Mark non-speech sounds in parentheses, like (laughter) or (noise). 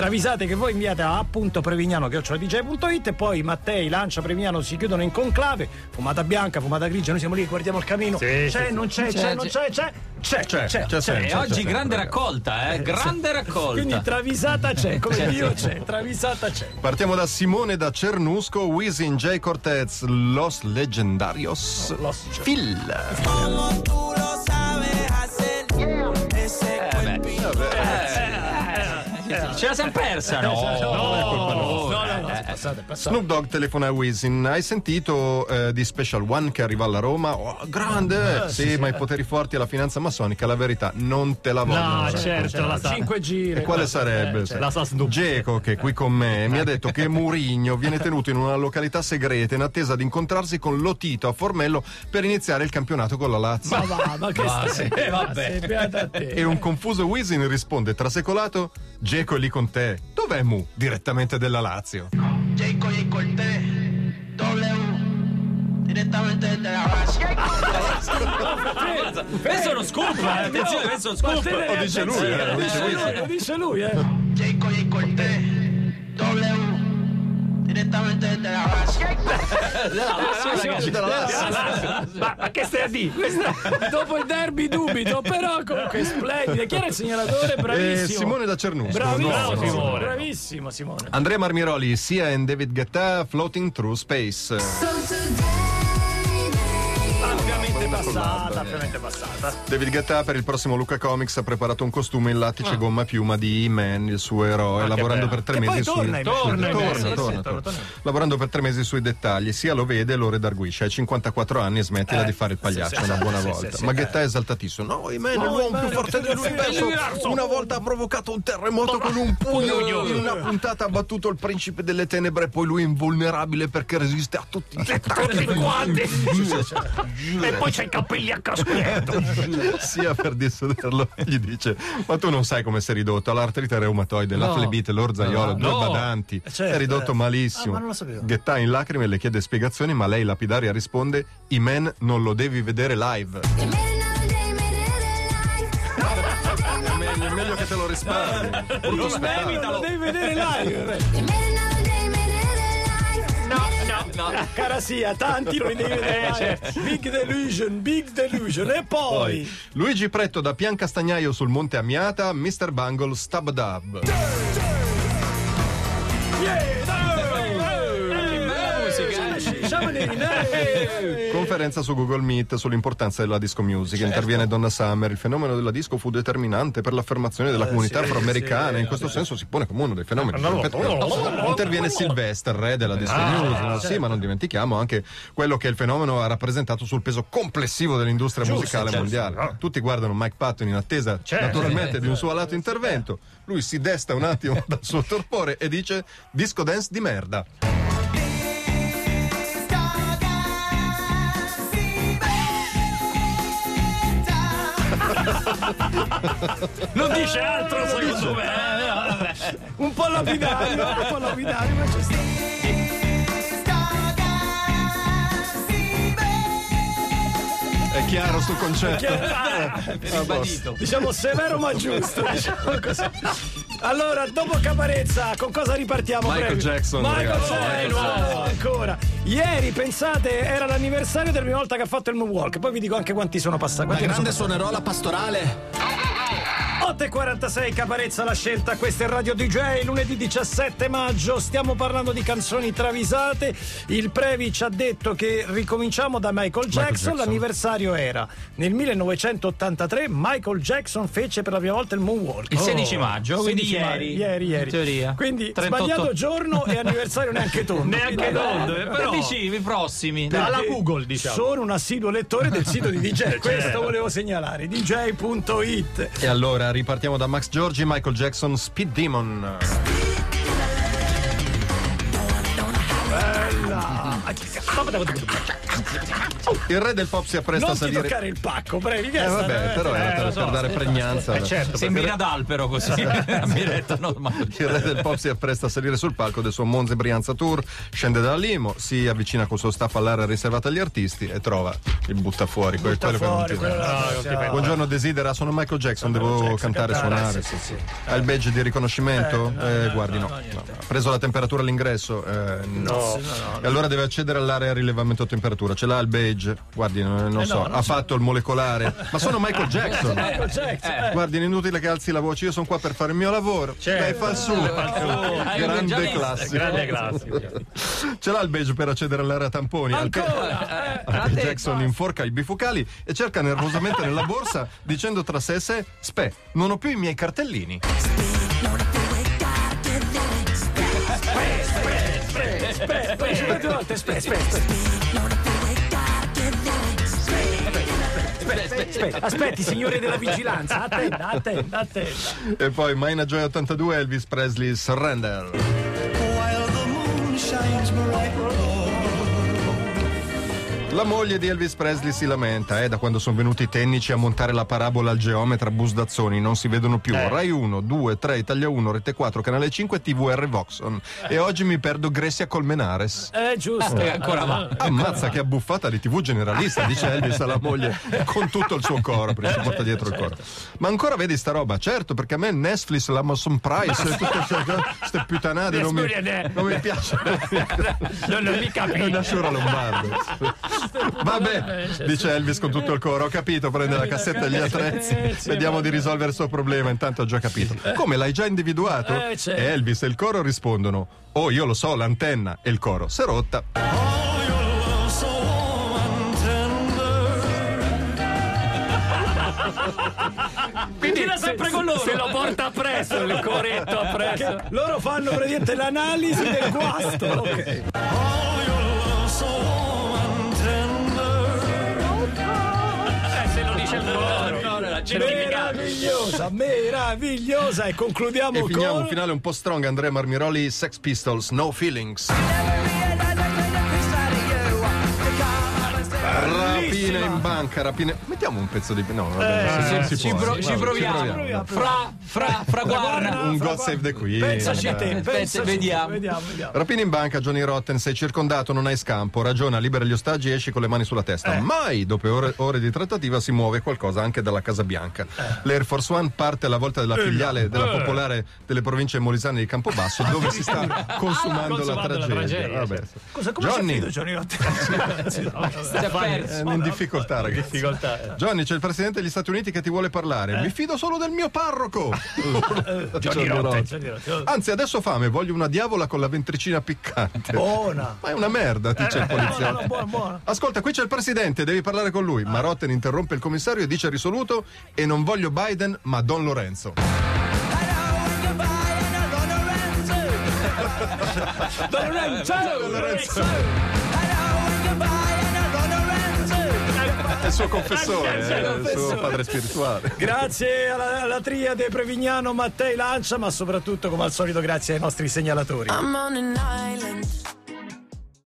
travisate che voi inviate a appunto prevignano dj.it e poi Mattei, Lancia, Prevignano si chiudono in conclave, fumata bianca, fumata grigia, noi siamo lì, guardiamo il camino. Sì, c'è, sì, non c'è, c'è, C'è, non c'è. c'è, c'è, c'è, C'è, c'è, c'è, c'è. c'è. E oggi grande raccolta, eh? Grande raccolta. Quindi travisata c'è, come (laughs) Dio c'è, travisata c'è. Partiamo da Simone da Cernusco, Wisin, J. Cortez, Los Legendarios, Los- Phil. Ce la siamo persa, no? No, no, passato, è passato. Snoop Dogg telefona a Wisin. Hai sentito eh, di Special One che arriva alla Roma? Oh, grande! sì, ma i poteri forti e la finanza massonica, la verità, non te la vogliono. No, certo, la sa. Cinque giri. E quale sarebbe? La sa Snoop. Geco, che è qui con me, mi ha detto che Murigno viene tenuto in una località segreta in attesa di incontrarsi con Lotito a Formello per iniziare il campionato con la Lazio. Ma va, ma che stai? sì, vabbè. E un confuso Wisin risponde trasecolato: Geco è lì con te. Dov'è Mu? Direttamente della Lazio. Jacob y Cortés. W. Diretamente desde la base. Questo è uno scoop, eh, attenzione, questo è uno scoop. Lo dice lui, eh, lo dice. Lo dice lui, eh. Jacob y Cortés. W. Diretamente desde la base. Ma, ma che stai a dire? Dopo il derby dubito, però comunque splendida. Chi era il segnalatore? Eh, Bravissimo. Simone da Cernusco. Bravissimo, nuovo. Bravo, Simone. bravissimo Simone. Andrea Marmiroli, sia in David Guetta, Floating Through Space. Ampiamente passata, ampiamente passata. David Guetta per il prossimo Luca Comics ha preparato un costume in lattice gomma piuma di E-Man, il suo eroe, lavorando bello. per tre mesi torna sui... lavorando per tre mesi sui dettagli, sia lo vede lo redarguisce. Hai 54 anni e smettila Eh, di fare il pagliaccio sì, sì, una buona sì, volta. sì, sì, Ma eh. Guetta è esaltatissimo. No, E-Man è No, l'uomo E-Man più è forte dell'universo. Una volta ha provocato un terremoto con un pugno. In una puntata ha battuto il principe delle tenebre e poi lui è invulnerabile perché resiste a tutti (laughs) gli attacchi. quanti? E poi c'hai i capelli a caschetto. (laughs) sia per dissuaderlo gli dice ma tu non sai come sei ridotto all'artrite reumatoide la flebite l'orzaiolo due No. badanti certo, è ridotto eh. malissimo Ah, ma non lo sapevo. Guetta in lacrime le chiede spiegazioni ma lei lapidaria risponde Iman non lo devi vedere live (laughs) è meglio, è meglio che te lo risparmi (laughs) brutto spettacolo Lo devi vedere live. No, no. Cara sia, tanti lo devi vedere live. Big delusion, big delusion. E poi. poi Luigi Pretto da Pian Castagnaio sul Monte Amiata Mr. Bungle Stab Dub (laughs) Conferenza su Google Meet sull'importanza della disco music. Certo. Interviene Donna Summer. Il fenomeno della disco fu determinante per l'affermazione della comunità Eh, sì, afroamericana. In questo senso si pone come uno dei fenomeni. no, Interviene Sylvester, re della disco Ah, music. no? Sì, certo. ma non dimentichiamo anche quello che il fenomeno ha rappresentato sul peso complessivo dell'industria musicale certo. mondiale. Tutti guardano Mike Patton in attesa Certo. naturalmente di un suo alato intervento. Lui si desta un attimo (laughs) dal suo torpore e dice disco dance di merda. Non dice altro, secondo me. eh. Un po' lapidario, un po' lapidario, ma c'è stato. È chiaro sto concetto. (laughs) Ribadito. Diciamo severo ma giusto. (laughs) Diciamo così. Allora, dopo Caparezza, con cosa ripartiamo? Michael prego? Jackson, Michael ragazzi. Jackson, ancora. Ieri, pensate, era l'anniversario della prima volta che ha fatto il moonwalk. Poi vi dico anche quanti sono passati. Quanti ne grande sono suonerò la pastorale. 8.46 Caparezza la scelta, questo è Radio DJ, lunedì 17 maggio, stiamo parlando di canzoni travisate, il Previ ci ha detto che ricominciamo da Michael Jackson, Jackson. l'anniversario era nel 1983, Michael Jackson fece per la prima volta il moonwalk. Il 16 maggio, quindi 16 maggio, ieri. Ieri, ieri. In teoria. Quindi 38. sbagliato giorno e anniversario neanche tondo. (laughs) Neanche tondo, eh, però vicini, prossimi. Alla Google, diciamo. Sono un assiduo lettore del sito di DJ, (laughs) questo volevo segnalare, dj.it. E allora ripartiamo da Max Giorgi, Michael Jackson, Speed Demon. Bella! Il re del pop si appresta Non a salire. toccare il pacco, brevi. che Eh, vabbè, però era per, per dare pregnanza. Eh, certo, sembri ad albero così. (laughs) Ammiretta (laughs) normale. Il re del pop si appresta a salire sul palco del suo Monza e Brianza Tour, scende dalla limo, si avvicina col suo staff all'area riservata agli artisti e trova il butta fuori. quel- quello che non fuori, ti quello cioè, Buongiorno desidera, sono Michael Jackson, devo Jackson, cantare e cantare, suonare. sì, sì, sì. Ha il badge di riconoscimento? Eh, guardi, no. No. Ha preso la temperatura all'ingresso? Eh, no. E allora deve accedere all'area a rilevamento temperatura. Ce l'ha il badge? Guardi, non, non so. ha fatto il molecolare? Ma sono Michael (laughs) Jackson. Michael Jackson. eh. Guardi, è inutile che alzi la voce, io sono qua per fare il mio lavoro. Lei fa il suo. Grande giornalista, classico. Grande classico. (laughs) Ce l'ha il badge per accedere all'area tamponi. Al- Ancora? eh. Michael Jackson inforca i bifocali e cerca nervosamente nella borsa dicendo tra sé e sé: Spe, non ho più i miei cartellini. Aspetta, aspetta, due volte, aspetta, aspetta. Aspetta, aspetti, signori della vigilanza, attenda, attenda, attenda. E poi Maina Joy 82 Elvis Presley Surrender. La moglie di Elvis Presley si lamenta, eh, da quando sono venuti i tecnici a montare la parabola al geometra Busdazzoni, non si vedono più. Rai 1, 2, 3, Italia 1, Rete 4, Canale 5, TVR Voxon. E oggi mi perdo Gressia Colmenares. Eh, giusto. E ancora va. Ammazza che abbuffata di TV generalista, dice Elvis alla moglie, con tutto il suo coro, perché si porta dietro il coro. Ma ancora vedi sta roba? Certo, perché a me Netflix, l'Amazon Price, e tutte queste putanate non mi, non mi piacciono. Non, non mi È capisco. una sciura lombardo. Vabbè, dice Elvis con tutto il coro. Ho capito, prende la cassetta e gli attrezzi. Vediamo di risolvere il suo problema. Intanto ho già capito. Come l'hai già individuato? Eh, certo. E Elvis e il coro rispondono: Oh, io lo so, l'antenna. E il coro si è rotta. Quindi era sempre con loro. Se lo porta appresso il coretto appresso. Loro fanno praticamente l'analisi del guasto. (laughs) Ok. Meravigliosa, meravigliosa. E concludiamo E finiamo con. un finale un po' strong. Andrea Marmiroli, Sex Pistols, No Feelings. Banca, rapina. Mettiamo un pezzo di. No, vabbè, se non si Ci, può. pro- Vabbè, ci proviamo. Fra, fra, fra guarda. Un God Save the Queen. Pensaci a te, Aspetta, pensaci. vediamo. Vediamo, vediamo. Rapina in banca, Johnny Rotten, sei circondato, non hai scampo, ragiona, libera gli ostaggi e esci con le mani sulla testa. Eh. Mai, dopo ore, ore di trattativa, si muove qualcosa anche dalla Casa Bianca. Eh. L'Air Force One parte alla volta della filiale della popolare delle province molisane di Campobasso, dove si sta consumando, la consumando la tragedia. Cosa, come Johnny. Johnny Rotten? È in difficoltà, ragazzi. Difficoltà. eh. Johnny, c'è il presidente degli Stati Uniti che ti vuole parlare. Mi fido solo del mio parroco. (laughs) Johnny Rotten. Anzi, adesso ho fame, voglio una diavola con la ventricina piccante. Buona. Ma è una merda, dice il No, no, poliziotto. no, buona, buona. Ascolta, qui c'è il presidente, devi parlare con lui. Ma Rotten interrompe il commissario e dice risoluto: E non voglio Biden, ma Don Lorenzo. Don Lorenzo! Lorenzo. Il suo confessore, eh, è il suo padre spirituale. Grazie alla, alla triade Prevignano, Mattei Lancia, ma soprattutto, come al solito, grazie ai nostri segnalatori. I'm on an island